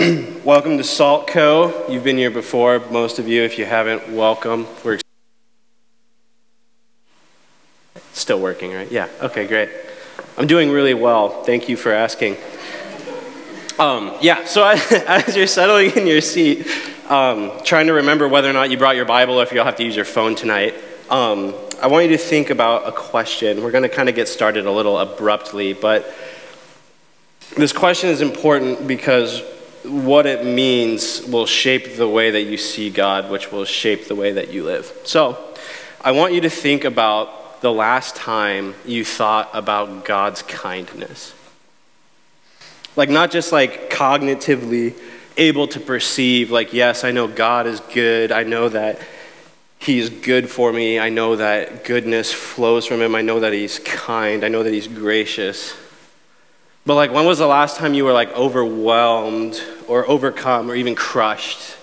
welcome to Salt Co. You've been here before, most of you. If you haven't, welcome. We're still working, right? Yeah. Okay, great. I'm doing really well. Thank you for asking. Um, yeah. So as you're settling in your seat, um, trying to remember whether or not you brought your Bible, or if you'll have to use your phone tonight. Um, I want you to think about a question. We're going to kind of get started a little abruptly, but this question is important because what it means will shape the way that you see God, which will shape the way that you live. So, I want you to think about the last time you thought about God's kindness. Like, not just like cognitively able to perceive, like, yes, I know God is good. I know that He's good for me. I know that goodness flows from Him. I know that He's kind. I know that He's gracious. But like, when was the last time you were like overwhelmed or overcome or even crushed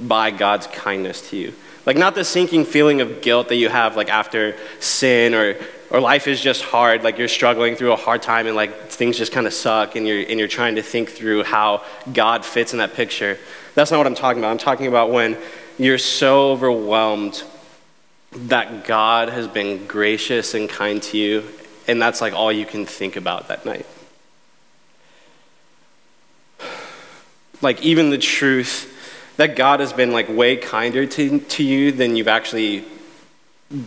by God's kindness to you? Like, not the sinking feeling of guilt that you have like after sin or or life is just hard, like you're struggling through a hard time and like things just kind of suck and you're and you're trying to think through how God fits in that picture. That's not what I'm talking about. I'm talking about when you're so overwhelmed that God has been gracious and kind to you, and that's like all you can think about that night. Like even the truth that God has been like way kinder to, to you than you've actually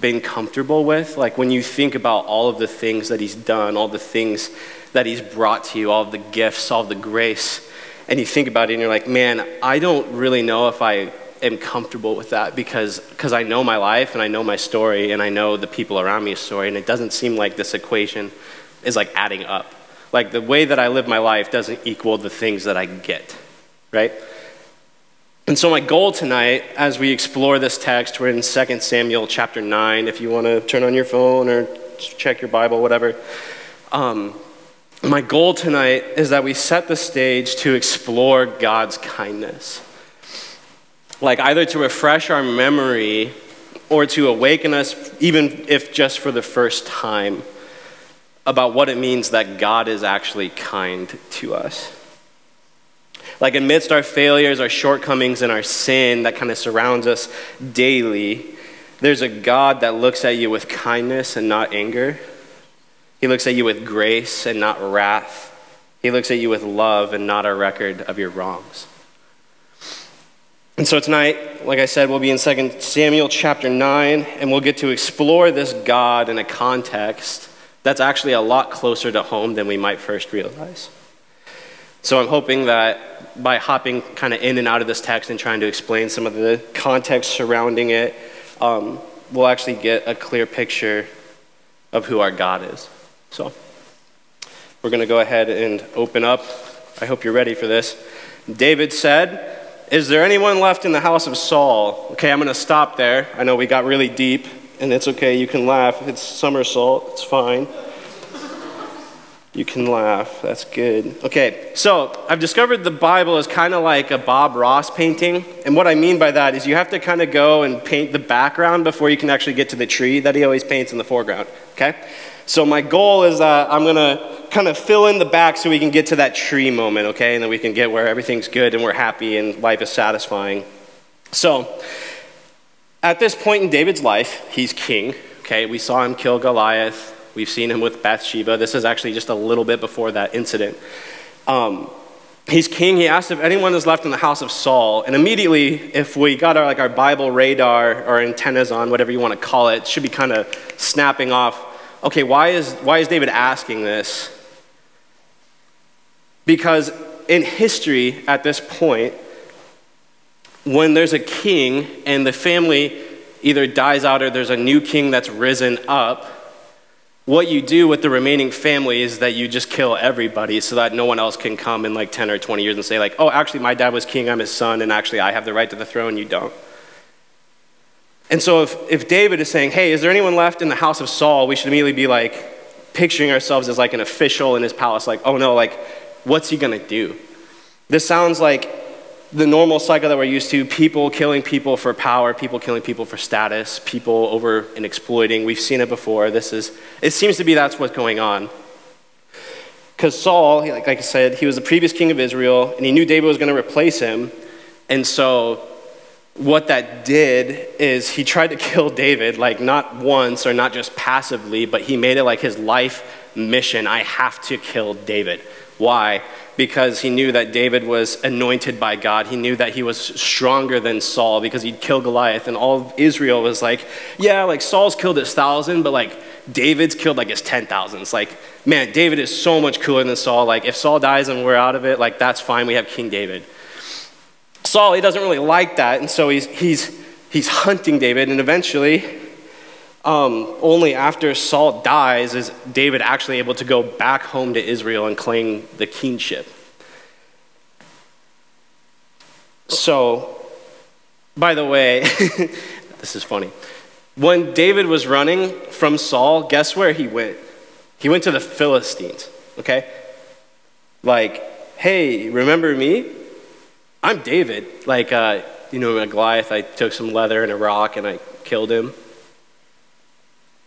been comfortable with. Like when you think about all of the things that He's done, all the things that He's brought to you, all the gifts, all the grace, and you think about it and you're like, man, I don't really know if I am comfortable with that because because I know my life and I know my story and I know the people around me's story, and it doesn't seem like this equation is like adding up. Like the way that I live my life doesn't equal the things that I get right? And so, my goal tonight, as we explore this text, we're in 2 Samuel chapter 9. If you want to turn on your phone or check your Bible, whatever. Um, my goal tonight is that we set the stage to explore God's kindness. Like either to refresh our memory or to awaken us, even if just for the first time, about what it means that God is actually kind to us. Like, amidst our failures, our shortcomings, and our sin that kind of surrounds us daily, there's a God that looks at you with kindness and not anger. He looks at you with grace and not wrath. He looks at you with love and not a record of your wrongs. And so tonight, like I said, we'll be in 2 Samuel chapter 9, and we'll get to explore this God in a context that's actually a lot closer to home than we might first realize. So I'm hoping that by hopping kind of in and out of this text and trying to explain some of the context surrounding it, um, we'll actually get a clear picture of who our God is. So we're going to go ahead and open up. I hope you're ready for this. David said, Is there anyone left in the house of Saul? Okay, I'm going to stop there. I know we got really deep, and it's okay. You can laugh. It's somersault, it's fine. You can laugh. That's good. Okay, so I've discovered the Bible is kind of like a Bob Ross painting. And what I mean by that is you have to kind of go and paint the background before you can actually get to the tree that he always paints in the foreground. Okay? So my goal is that I'm going to kind of fill in the back so we can get to that tree moment, okay? And then we can get where everything's good and we're happy and life is satisfying. So, at this point in David's life, he's king, okay? We saw him kill Goliath. We've seen him with Bathsheba. This is actually just a little bit before that incident. Um, he's king. He asks if anyone is left in the house of Saul. And immediately, if we got our, like our Bible radar or antennas on, whatever you want to call it, it should be kind of snapping off. Okay, why is, why is David asking this? Because in history, at this point, when there's a king and the family either dies out or there's a new king that's risen up, what you do with the remaining family is that you just kill everybody so that no one else can come in like 10 or 20 years and say like oh actually my dad was king i'm his son and actually i have the right to the throne you don't. And so if, if david is saying hey is there anyone left in the house of saul? we should immediately be like picturing ourselves as like an official in his palace like oh no like what's he to do? This sounds like the normal cycle that we're used to people killing people for power, people killing people for status, people over and exploiting. We've seen it before. This is, it seems to be that's what's going on. Because Saul, like, like I said, he was the previous king of Israel, and he knew David was going to replace him. And so, what that did is he tried to kill David, like not once or not just passively, but he made it like his life mission. I have to kill David. Why? Because he knew that David was anointed by God. He knew that he was stronger than Saul because he'd killed Goliath. And all of Israel was like, yeah, like Saul's killed his thousand, but like David's killed like his ten thousands. Like, man, David is so much cooler than Saul. Like, if Saul dies and we're out of it, like, that's fine. We have King David. Saul, he doesn't really like that. And so he's, he's, he's hunting David. And eventually, um, only after Saul dies is David actually able to go back home to Israel and claim the kingship. So, by the way, this is funny. When David was running from Saul, guess where he went? He went to the Philistines, okay? Like, hey, remember me? I'm David. Like, uh, you know, Goliath, I took some leather and a rock and I killed him.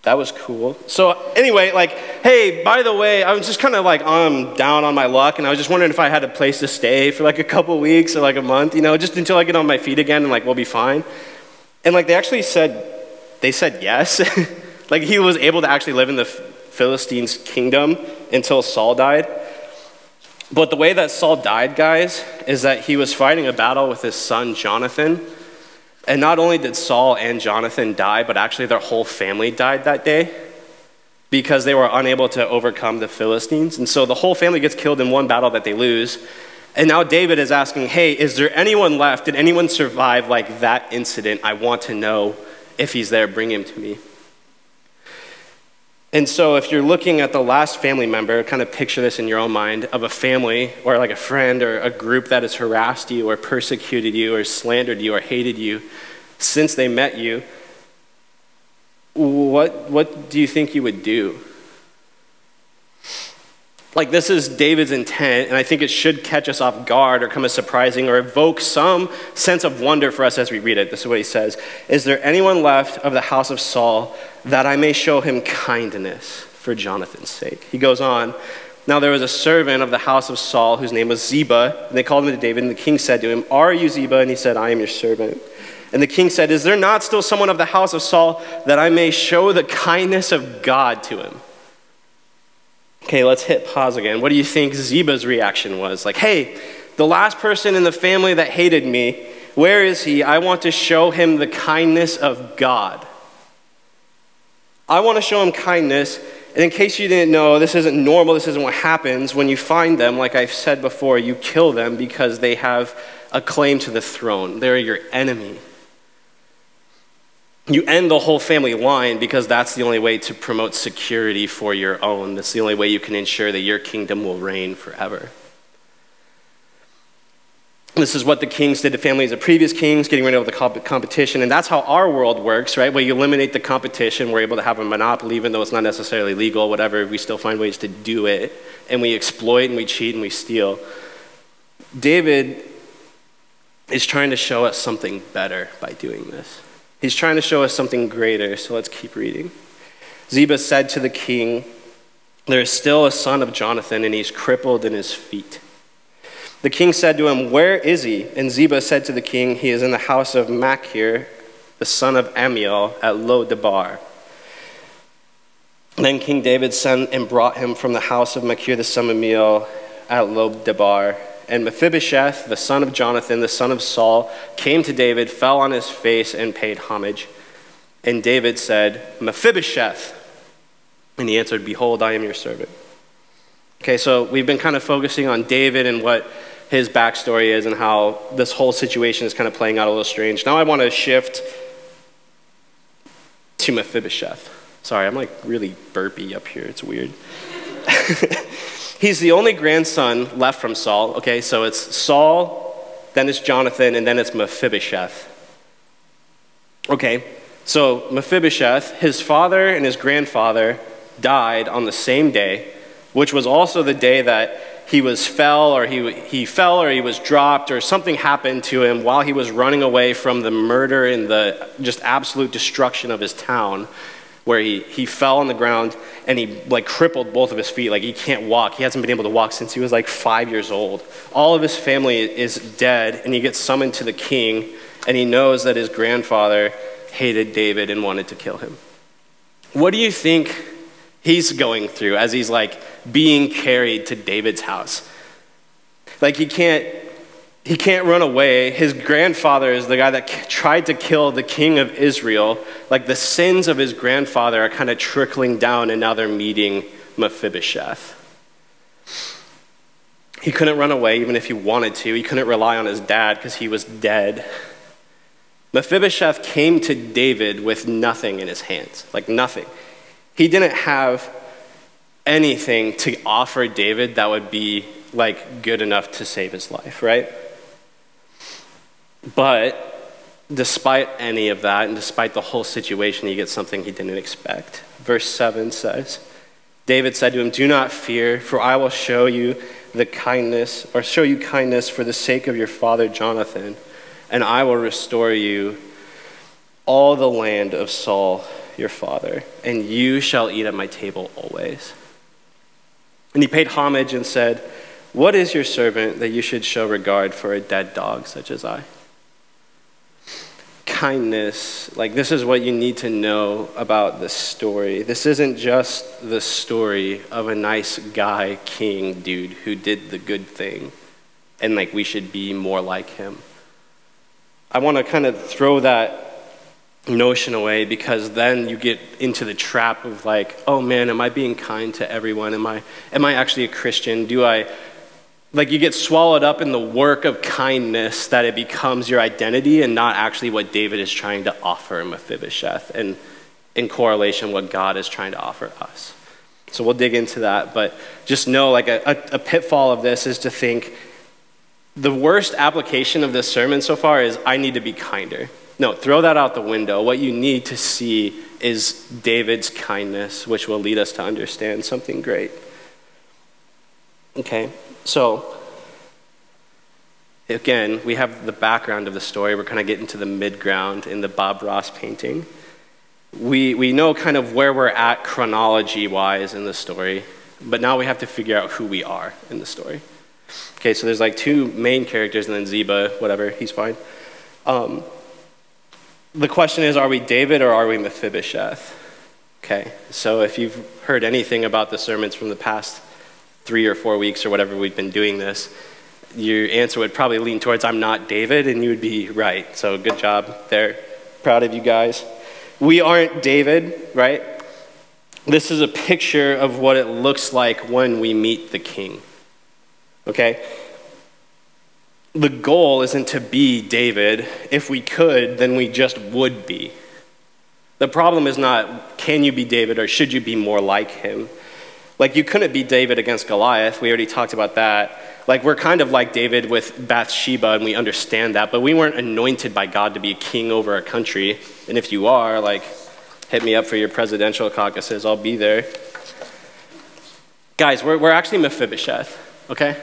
That was cool. So anyway, like, hey, by the way, I was just kind of like um down on my luck, and I was just wondering if I had a place to stay for like a couple weeks or like a month, you know, just until I get on my feet again, and like we'll be fine. And like they actually said, they said yes. like he was able to actually live in the Philistines' kingdom until Saul died. But the way that Saul died, guys, is that he was fighting a battle with his son Jonathan and not only did Saul and Jonathan die, but actually their whole family died that day because they were unable to overcome the Philistines. And so the whole family gets killed in one battle that they lose. And now David is asking, hey, is there anyone left? Did anyone survive like that incident? I want to know if he's there. Bring him to me. And so, if you're looking at the last family member, kind of picture this in your own mind of a family or like a friend or a group that has harassed you or persecuted you or slandered you or hated you since they met you. What, what do you think you would do? Like, this is David's intent, and I think it should catch us off guard or come as surprising or evoke some sense of wonder for us as we read it. This is what he says Is there anyone left of the house of Saul that I may show him kindness for Jonathan's sake? He goes on. Now there was a servant of the house of Saul whose name was Ziba, and they called him to David, and the king said to him, Are you Ziba? And he said, I am your servant. And the king said, Is there not still someone of the house of Saul that I may show the kindness of God to him? Okay, let's hit pause again. What do you think Ziba's reaction was? Like, hey, the last person in the family that hated me, where is he? I want to show him the kindness of God. I want to show him kindness. And in case you didn't know, this isn't normal. This isn't what happens. When you find them, like I've said before, you kill them because they have a claim to the throne. They're your enemy you end the whole family line because that's the only way to promote security for your own. That's the only way you can ensure that your kingdom will reign forever. This is what the kings did to families of previous kings, getting rid of the comp- competition. And that's how our world works, right? Where you eliminate the competition, we're able to have a monopoly, even though it's not necessarily legal, whatever. We still find ways to do it. And we exploit and we cheat and we steal. David is trying to show us something better by doing this. He's trying to show us something greater, so let's keep reading. Ziba said to the king, There is still a son of Jonathan, and he's crippled in his feet. The king said to him, Where is he? And Ziba said to the king, He is in the house of Machir, the son of Ammiel, at Lo Debar. Then King David sent and brought him from the house of Machir, the son of Ammiel, at Lo Debar. And Mephibosheth, the son of Jonathan, the son of Saul, came to David, fell on his face, and paid homage. And David said, Mephibosheth. And he answered, Behold, I am your servant. Okay, so we've been kind of focusing on David and what his backstory is and how this whole situation is kind of playing out a little strange. Now I want to shift to Mephibosheth. Sorry, I'm like really burpy up here. It's weird. He's the only grandson left from Saul. Okay, so it's Saul, then it's Jonathan, and then it's Mephibosheth. Okay, so Mephibosheth, his father and his grandfather died on the same day, which was also the day that he was fell or he, he fell or he was dropped or something happened to him while he was running away from the murder and the just absolute destruction of his town where he, he fell on the ground and he like crippled both of his feet. Like he can't walk. He hasn't been able to walk since he was like five years old. All of his family is dead, and he gets summoned to the king, and he knows that his grandfather hated David and wanted to kill him. What do you think he's going through as he's like being carried to David's house? Like he can't he can't run away. His grandfather is the guy that tried to kill the king of Israel. Like the sins of his grandfather are kind of trickling down, and now they're meeting Mephibosheth. He couldn't run away even if he wanted to. He couldn't rely on his dad because he was dead. Mephibosheth came to David with nothing in his hands, like nothing. He didn't have anything to offer David that would be like good enough to save his life, right? But despite any of that, and despite the whole situation, he gets something he didn't expect. Verse 7 says, David said to him, Do not fear, for I will show you the kindness, or show you kindness for the sake of your father Jonathan, and I will restore you all the land of Saul your father, and you shall eat at my table always. And he paid homage and said, What is your servant that you should show regard for a dead dog such as I? Kindness, like this is what you need to know about this story. This isn't just the story of a nice guy, king dude who did the good thing, and like we should be more like him. I want to kind of throw that notion away because then you get into the trap of like, oh man, am I being kind to everyone? Am I am I actually a Christian? Do I like you get swallowed up in the work of kindness that it becomes your identity and not actually what David is trying to offer Mephibosheth and in correlation what God is trying to offer us. So we'll dig into that, but just know like a, a, a pitfall of this is to think the worst application of this sermon so far is I need to be kinder. No, throw that out the window. What you need to see is David's kindness, which will lead us to understand something great. Okay, so, again, we have the background of the story. We're kind of getting to the midground in the Bob Ross painting. We, we know kind of where we're at chronology wise in the story, but now we have to figure out who we are in the story. Okay, so there's like two main characters and then Ziba, whatever, he's fine. Um, the question is are we David or are we Mephibosheth? Okay, so if you've heard anything about the sermons from the past three or four weeks or whatever we've been doing this, your answer would probably lean towards, I'm not David, and you would be right. So good job there. Proud of you guys. We aren't David, right? This is a picture of what it looks like when we meet the king. Okay? The goal isn't to be David. If we could, then we just would be. The problem is not can you be David or should you be more like him? Like, you couldn't be David against Goliath. We already talked about that. Like, we're kind of like David with Bathsheba, and we understand that, but we weren't anointed by God to be king over a country. And if you are, like, hit me up for your presidential caucuses. I'll be there. Guys, we're, we're actually Mephibosheth, okay?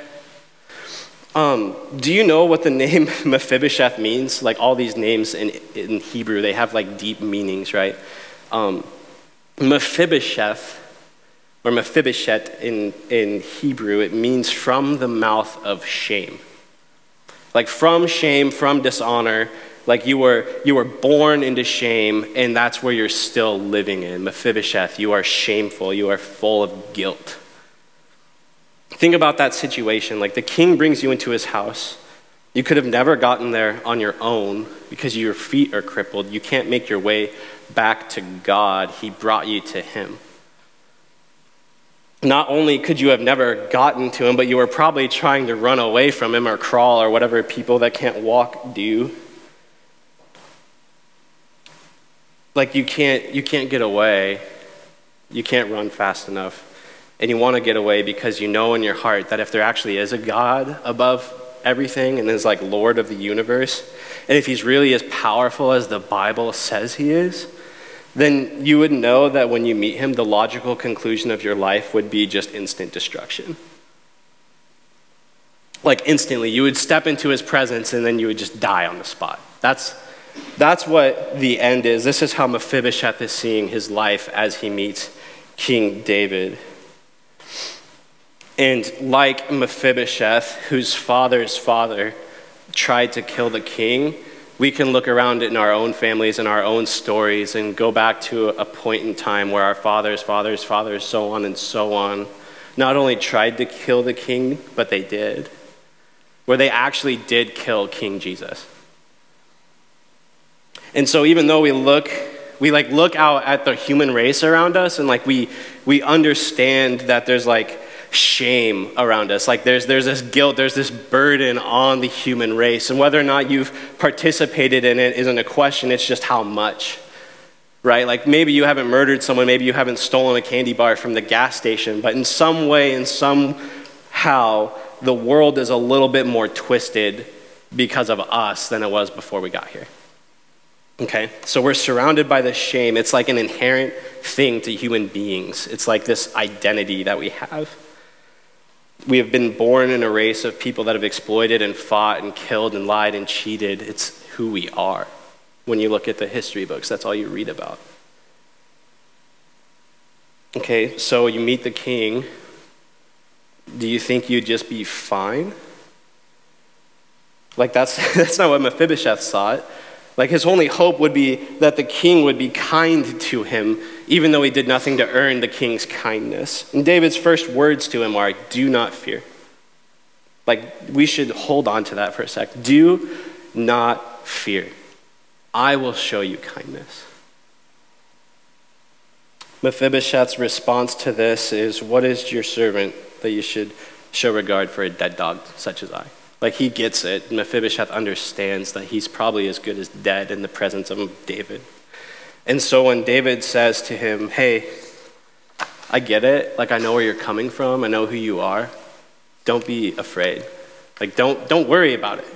Um, do you know what the name Mephibosheth means? Like all these names in, in Hebrew, they have like deep meanings, right? Um, Mephibosheth or Mephibosheth in, in Hebrew, it means from the mouth of shame. Like from shame, from dishonor, like you were, you were born into shame, and that's where you're still living in. Mephibosheth, you are shameful, you are full of guilt. Think about that situation. Like the king brings you into his house. You could have never gotten there on your own because your feet are crippled. You can't make your way back to God. He brought you to him not only could you have never gotten to him, but you were probably trying to run away from him or crawl or whatever people that can't walk do. Like you can't you can't get away. You can't run fast enough. And you want to get away because you know in your heart that if there actually is a God above everything and is like Lord of the universe, and if he's really as powerful as the Bible says he is, then you would know that when you meet him, the logical conclusion of your life would be just instant destruction. Like instantly, you would step into his presence and then you would just die on the spot. That's, That's what the end is. This is how Mephibosheth is seeing his life as he meets King David. And like Mephibosheth, whose father's father tried to kill the king, we can look around in our own families and our own stories and go back to a point in time where our fathers, fathers, fathers, so on and so on, not only tried to kill the king, but they did. Where they actually did kill King Jesus. And so even though we look we like look out at the human race around us and like we we understand that there's like shame around us. Like there's, there's this guilt, there's this burden on the human race. And whether or not you've participated in it isn't a question, it's just how much. Right? Like maybe you haven't murdered someone, maybe you haven't stolen a candy bar from the gas station, but in some way, in somehow, the world is a little bit more twisted because of us than it was before we got here. Okay? So we're surrounded by this shame. It's like an inherent thing to human beings, it's like this identity that we have. We have been born in a race of people that have exploited and fought and killed and lied and cheated. It's who we are. When you look at the history books, that's all you read about. Okay, so you meet the king. Do you think you'd just be fine? Like, that's, that's not what Mephibosheth thought. Like his only hope would be that the king would be kind to him, even though he did nothing to earn the king's kindness. And David's first words to him are, Do not fear. Like, we should hold on to that for a sec. Do not fear. I will show you kindness. Mephibosheth's response to this is, What is your servant that you should show regard for a dead dog such as I? Like he gets it. Mephibosheth understands that he's probably as good as dead in the presence of David. And so when David says to him, Hey, I get it. Like I know where you're coming from. I know who you are. Don't be afraid. Like don't don't worry about it.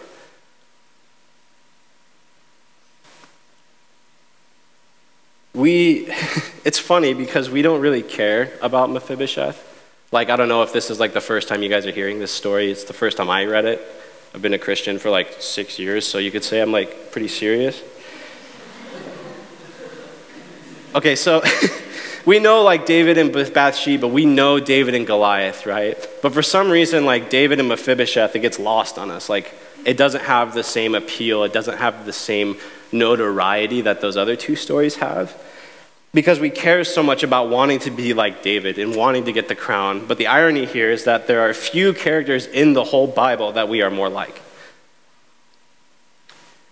We it's funny because we don't really care about Mephibosheth. Like I don't know if this is like the first time you guys are hearing this story. It's the first time I read it. I've been a Christian for like six years, so you could say I'm like pretty serious. Okay, so we know like David and Bathsheba, we know David and Goliath, right? But for some reason, like David and Mephibosheth, it gets lost on us. Like it doesn't have the same appeal, it doesn't have the same notoriety that those other two stories have because we care so much about wanting to be like David and wanting to get the crown. But the irony here is that there are few characters in the whole Bible that we are more like.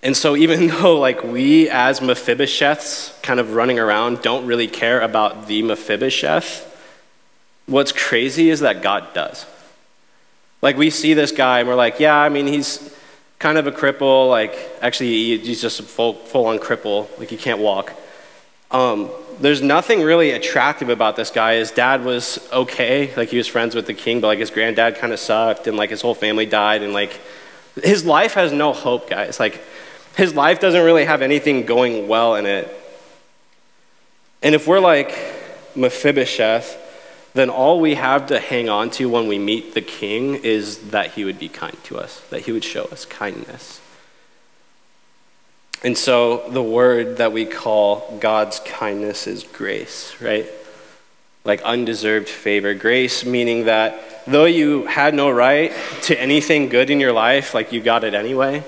And so, even though, like, we as Mephibosheths kind of running around don't really care about the Mephibosheth, what's crazy is that God does. Like, we see this guy and we're like, yeah, I mean, he's kind of a cripple. Like, actually, he's just a full, full on cripple. Like, he can't walk. Um, there's nothing really attractive about this guy. His dad was okay, like he was friends with the king, but like his granddad kind of sucked, and like his whole family died, and like his life has no hope, guys. Like his life doesn't really have anything going well in it. And if we're like Mephibosheth, then all we have to hang on to when we meet the king is that he would be kind to us, that he would show us kindness. And so the word that we call God's kindness is grace, right? Like undeserved favor. Grace meaning that though you had no right to anything good in your life, like you got it anyway.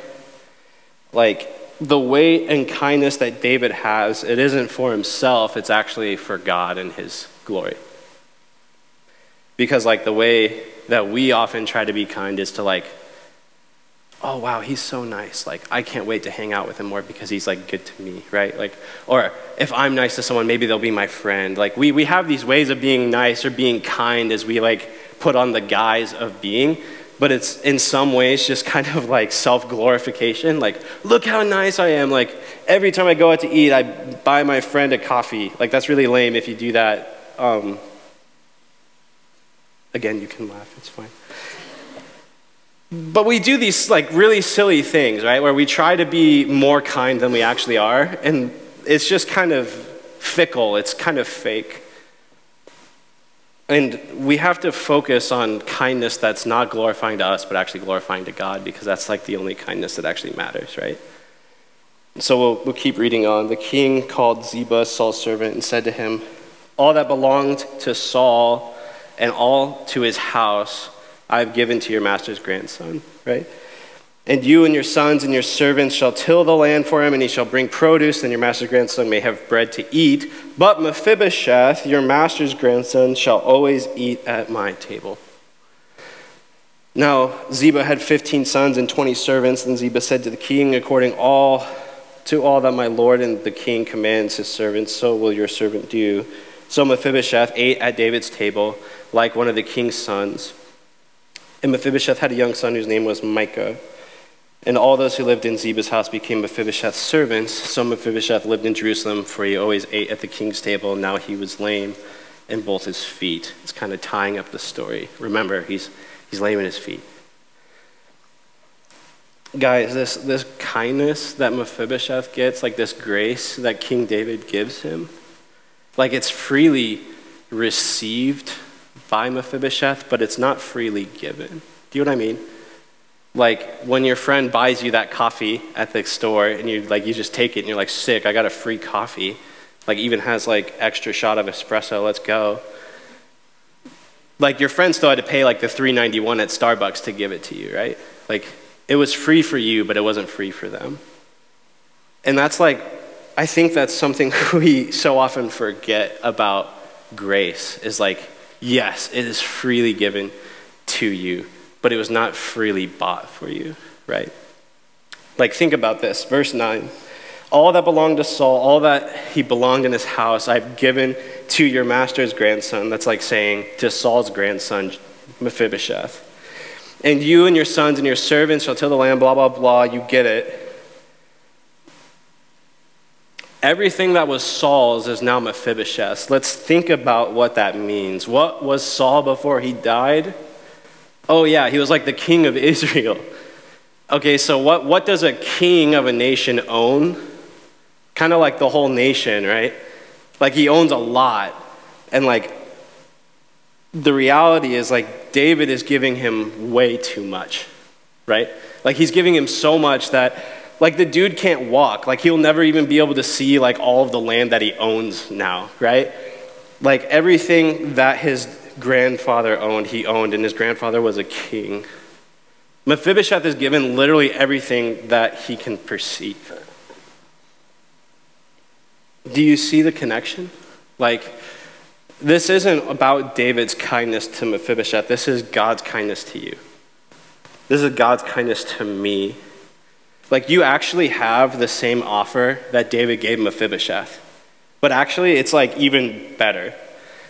Like the weight and kindness that David has, it isn't for himself, it's actually for God and his glory. Because like the way that we often try to be kind is to like oh wow he's so nice. Like i can't wait to hang out with him more because he's like good to me right? Like or if i'm nice to someone maybe they'll be my friend. Like we, we have these ways of being nice or being kind as we like put on the guise of being but it's in some ways just kind of like self-glorification. Like look how nice i am. Like every time i go out to eat i buy my friend a coffee. Like that's really lame if you do that. Um, again you can laugh. It's fine. But we do these like really silly things, right? Where we try to be more kind than we actually are, and it's just kind of fickle, it's kind of fake. And we have to focus on kindness that's not glorifying to us, but actually glorifying to God, because that's like the only kindness that actually matters, right? So we'll, we'll keep reading on. The king called Ziba, Saul's servant, and said to him, All that belonged to Saul and all to his house I have given to your master's grandson, right? And you and your sons and your servants shall till the land for him, and he shall bring produce, and your master's grandson may have bread to eat. But Mephibosheth, your master's grandson, shall always eat at my table. Now Ziba had fifteen sons and twenty servants. And Ziba said to the king, According all to all that my lord and the king commands his servants, so will your servant do. So Mephibosheth ate at David's table like one of the king's sons. And Mephibosheth had a young son whose name was Micah. And all those who lived in Ziba's house became Mephibosheth's servants. So Mephibosheth lived in Jerusalem, for he always ate at the king's table. Now he was lame in both his feet. It's kind of tying up the story. Remember, he's, he's lame in his feet. Guys, this, this kindness that Mephibosheth gets, like this grace that King David gives him, like it's freely received by Mephibosheth, but it's not freely given. Do you know what I mean? Like when your friend buys you that coffee at the store and you like you just take it and you're like sick, I got a free coffee. Like even has like extra shot of espresso, let's go. Like your friend still had to pay like the 391 at Starbucks to give it to you, right? Like it was free for you, but it wasn't free for them. And that's like I think that's something we so often forget about grace is like Yes, it is freely given to you, but it was not freely bought for you, right? Like, think about this. Verse 9 All that belonged to Saul, all that he belonged in his house, I've given to your master's grandson. That's like saying to Saul's grandson, Mephibosheth. And you and your sons and your servants shall till the land, blah, blah, blah. You get it. Everything that was Saul's is now Mephibosheth's. Let's think about what that means. What was Saul before he died? Oh, yeah, he was like the king of Israel. Okay, so what, what does a king of a nation own? Kind of like the whole nation, right? Like he owns a lot. And like, the reality is, like, David is giving him way too much, right? Like, he's giving him so much that like the dude can't walk. Like he'll never even be able to see like all of the land that he owns now, right? Like everything that his grandfather owned, he owned, and his grandfather was a king. Mephibosheth is given literally everything that he can perceive. Do you see the connection? Like, this isn't about David's kindness to Mephibosheth. This is God's kindness to you. This is God's kindness to me. Like, you actually have the same offer that David gave Mephibosheth. But actually, it's like even better.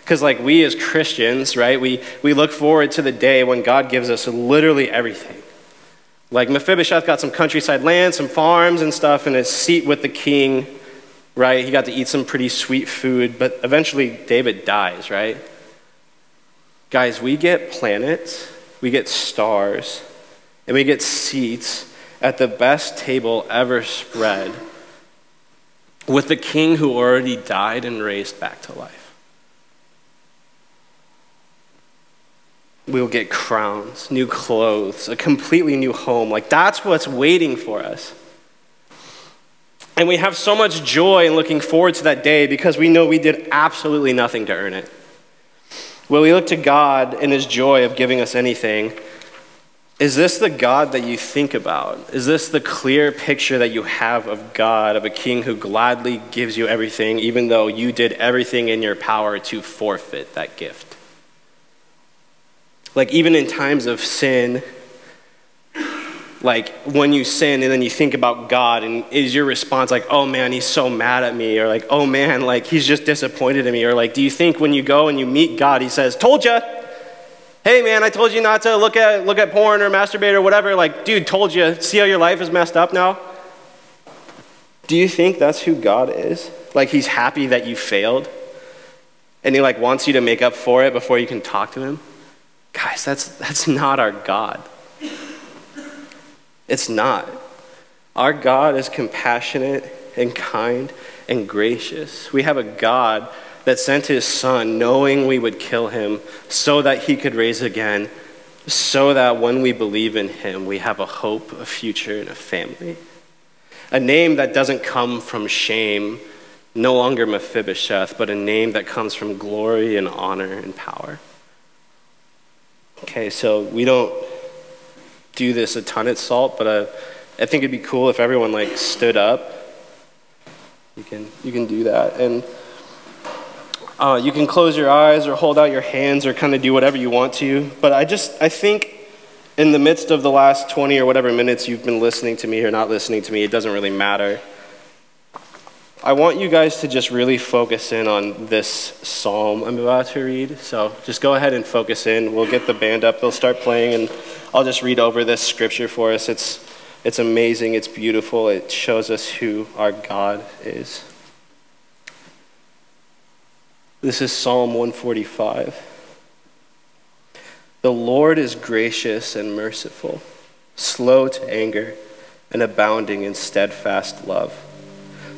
Because, like, we as Christians, right, we, we look forward to the day when God gives us literally everything. Like, Mephibosheth got some countryside land, some farms and stuff, and a seat with the king, right? He got to eat some pretty sweet food, but eventually David dies, right? Guys, we get planets, we get stars, and we get seats at the best table ever spread with the king who already died and raised back to life. We'll get crowns, new clothes, a completely new home. Like that's what's waiting for us. And we have so much joy in looking forward to that day because we know we did absolutely nothing to earn it. Well, we look to God in His joy of giving us anything, is this the God that you think about? Is this the clear picture that you have of God, of a king who gladly gives you everything, even though you did everything in your power to forfeit that gift? Like, even in times of sin, like when you sin and then you think about God, and is your response like, oh man, he's so mad at me? Or like, oh man, like he's just disappointed in me? Or like, do you think when you go and you meet God, he says, told ya? hey man, I told you not to look at, look at porn or masturbate or whatever. Like, dude, told you, see how your life is messed up now? Do you think that's who God is? Like, he's happy that you failed? And he like wants you to make up for it before you can talk to him? Guys, that's, that's not our God. It's not. Our God is compassionate and kind and gracious. We have a God that sent his son knowing we would kill him so that he could raise again, so that when we believe in him, we have a hope, a future, and a family. A name that doesn't come from shame, no longer Mephibosheth, but a name that comes from glory and honor and power. Okay, so we don't do this a ton at Salt, but uh, I think it'd be cool if everyone like stood up. You can you can do that, and uh, you can close your eyes or hold out your hands or kind of do whatever you want to. But I just I think in the midst of the last 20 or whatever minutes you've been listening to me or not listening to me, it doesn't really matter. I want you guys to just really focus in on this psalm I'm about to read. So just go ahead and focus in. We'll get the band up, they'll start playing, and I'll just read over this scripture for us. It's, it's amazing, it's beautiful, it shows us who our God is. This is Psalm 145. The Lord is gracious and merciful, slow to anger, and abounding in steadfast love.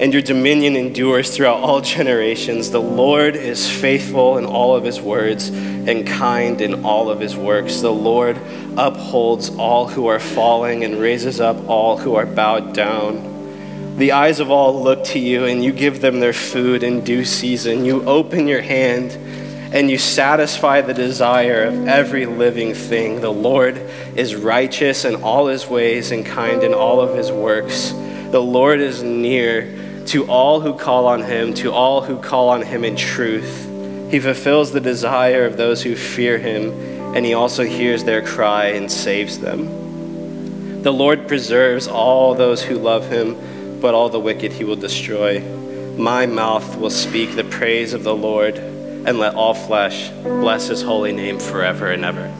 and your dominion endures throughout all generations. The Lord is faithful in all of his words and kind in all of his works. The Lord upholds all who are falling and raises up all who are bowed down. The eyes of all look to you, and you give them their food in due season. You open your hand and you satisfy the desire of every living thing. The Lord is righteous in all his ways and kind in all of his works. The Lord is near to all who call on him, to all who call on him in truth. He fulfills the desire of those who fear him, and he also hears their cry and saves them. The Lord preserves all those who love him, but all the wicked he will destroy. My mouth will speak the praise of the Lord, and let all flesh bless his holy name forever and ever.